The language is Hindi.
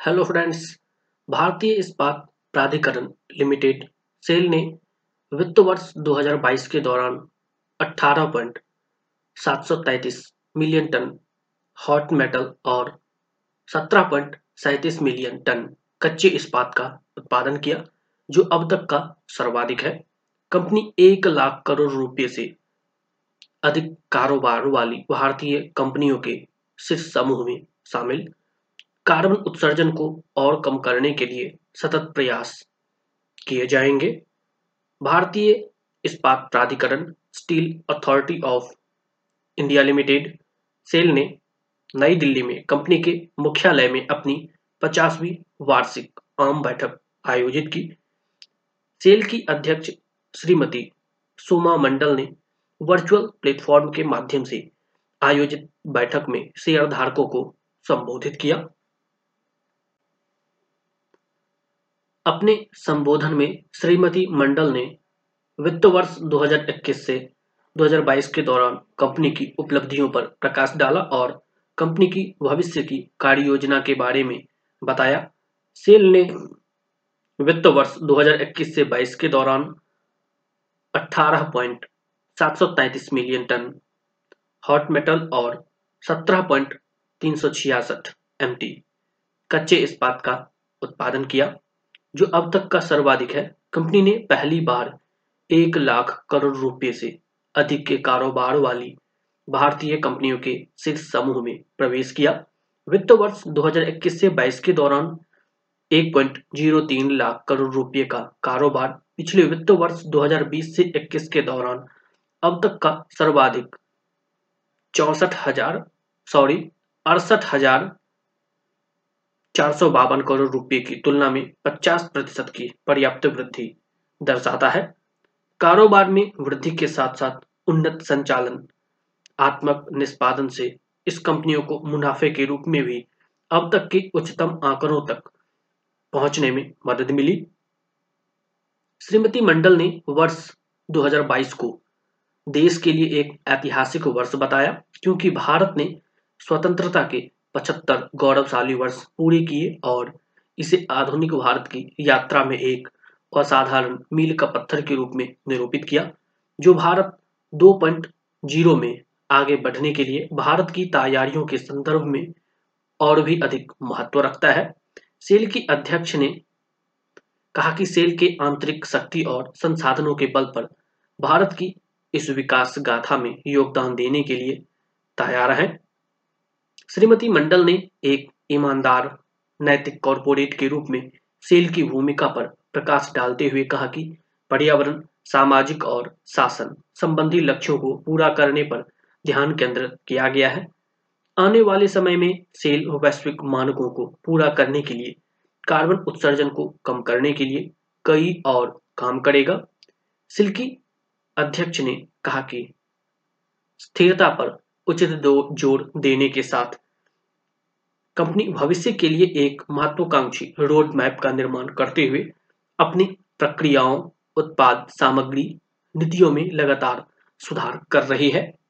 हेलो फ्रेंड्स, भारतीय इस्पात प्राधिकरण लिमिटेड, सेल ने वित्त वर्ष 2022 के दौरान 18.733 मिलियन टन हॉट मेटल और 17.37 मिलियन टन कच्चे इस्पात का उत्पादन किया, जो अब तक का सर्वाधिक है। कंपनी एक लाख करोड़ रुपए से अधिक कारोबार वाली भारतीय कंपनियों के शीर्ष समूह में शामिल। कार्बन उत्सर्जन को और कम करने के लिए सतत प्रयास किए जाएँगे। भारतीय इस्पात प्राधिकरण steel authority of India limited, SAIL ने नई दिल्ली में कंपनी के मुख्यालय में अपनी पचासवीं वार्षिक आम बैठक आयोजित की। सेल की अध्यक्ष श्रीमती सोमा मंडल ने वर्चुअल प्लेटफॉर्म के माध्यम से आयोजित बैठक में शेयर धारकों को संबोधित किया। अपने संबोधन में श्रीमती मंडल ने वित्त वर्ष 2021 से 2022 के दौरान कंपनी की उपलब्धियों पर प्रकाश डाला और कंपनी की भविष्य की कार्य योजना के बारे में बताया। सेल ने वित्त वर्ष 2021 से 22 के दौरान 18.733 मिलियन टन हॉट मेटल और 17.366 एमटी कच्चे इस्पात का उत्पादन किया। जो अब तक का सर्वाधिक है, कंपनी ने पहली बार एक लाख करोड़ रुपए से अधिक के कारोबार वाली भारतीय कंपनियों के शीर्ष समूह में प्रवेश किया। वित्त वर्ष 2021 से 22 के दौरान 1.03 लाख करोड़ रुपए का कारोबार पिछले वित्त वर्ष 2020 से 21 के दौरान अब तक का सर्वाधिक चौसठ हज़ार, सॉरी, अड़सठ हज़ार चार सौ बावन करोड़ रुपए की तुलना में 50 प्रतिशत की पर्याप्त वृद्धि दर्शाता है। कारोबार में वृद्धि के साथ साथ उन्नत संचालन, आत्मक निष्पादन से इस कंपनियों को मुनाफे के रूप में भी अब तक के उच्चतम आंकड़ों तक पहुँचने में मदद मिली। श्रीमती मंडल ने वर्ष 2022 को देश के लिए एक ऐतिहासिक वर्ष बताया, क्योंकि भारत ने स्वतंत्रता के पचहत्तर गौरवशाली वर्ष पूरे किए और इसे आधुनिक भारत की यात्रा में एक असाधारण मील का पत्थर के रूप में निरूपित किया, जो भारत 2.0 में आगे बढ़ने के लिए भारत की तैयारियों के संदर्भ में और भी अधिक महत्व रखता है। सेल की अध्यक्ष ने कहा कि सेल के आंतरिक शक्ति और संसाधनों के बल पर भारत की इस विकास गाथा में योगदान देने के लिए तैयार है। श्रीमती मंडल ने एक ईमानदार, नैतिक कॉरपोरेट के रूप में सेल की भूमिका पर प्रकाश डालते हुए कहा कि पर्यावरण, सामाजिक और शासन संबंधी लक्ष्यों को पूरा करने पर ध्यान केंद्रित किया गया है। आने वाले समय में सेल वैश्विक मानकों को पूरा करने के लिए, कार्बन उत्सर्जन को कम करने के लिए कई और काम करेगा। सेल की अध्यक्ष ने कहा कि स्थिरता पर उचित ज़ोर देने के साथ। कंपनी भविष्य के लिए एक महत्वाकांक्षी रोड मैप का निर्माण करते हुए अपनी प्रक्रियाओं, उत्पाद, सामग्री, नीतियों में लगातार सुधार कर रही है।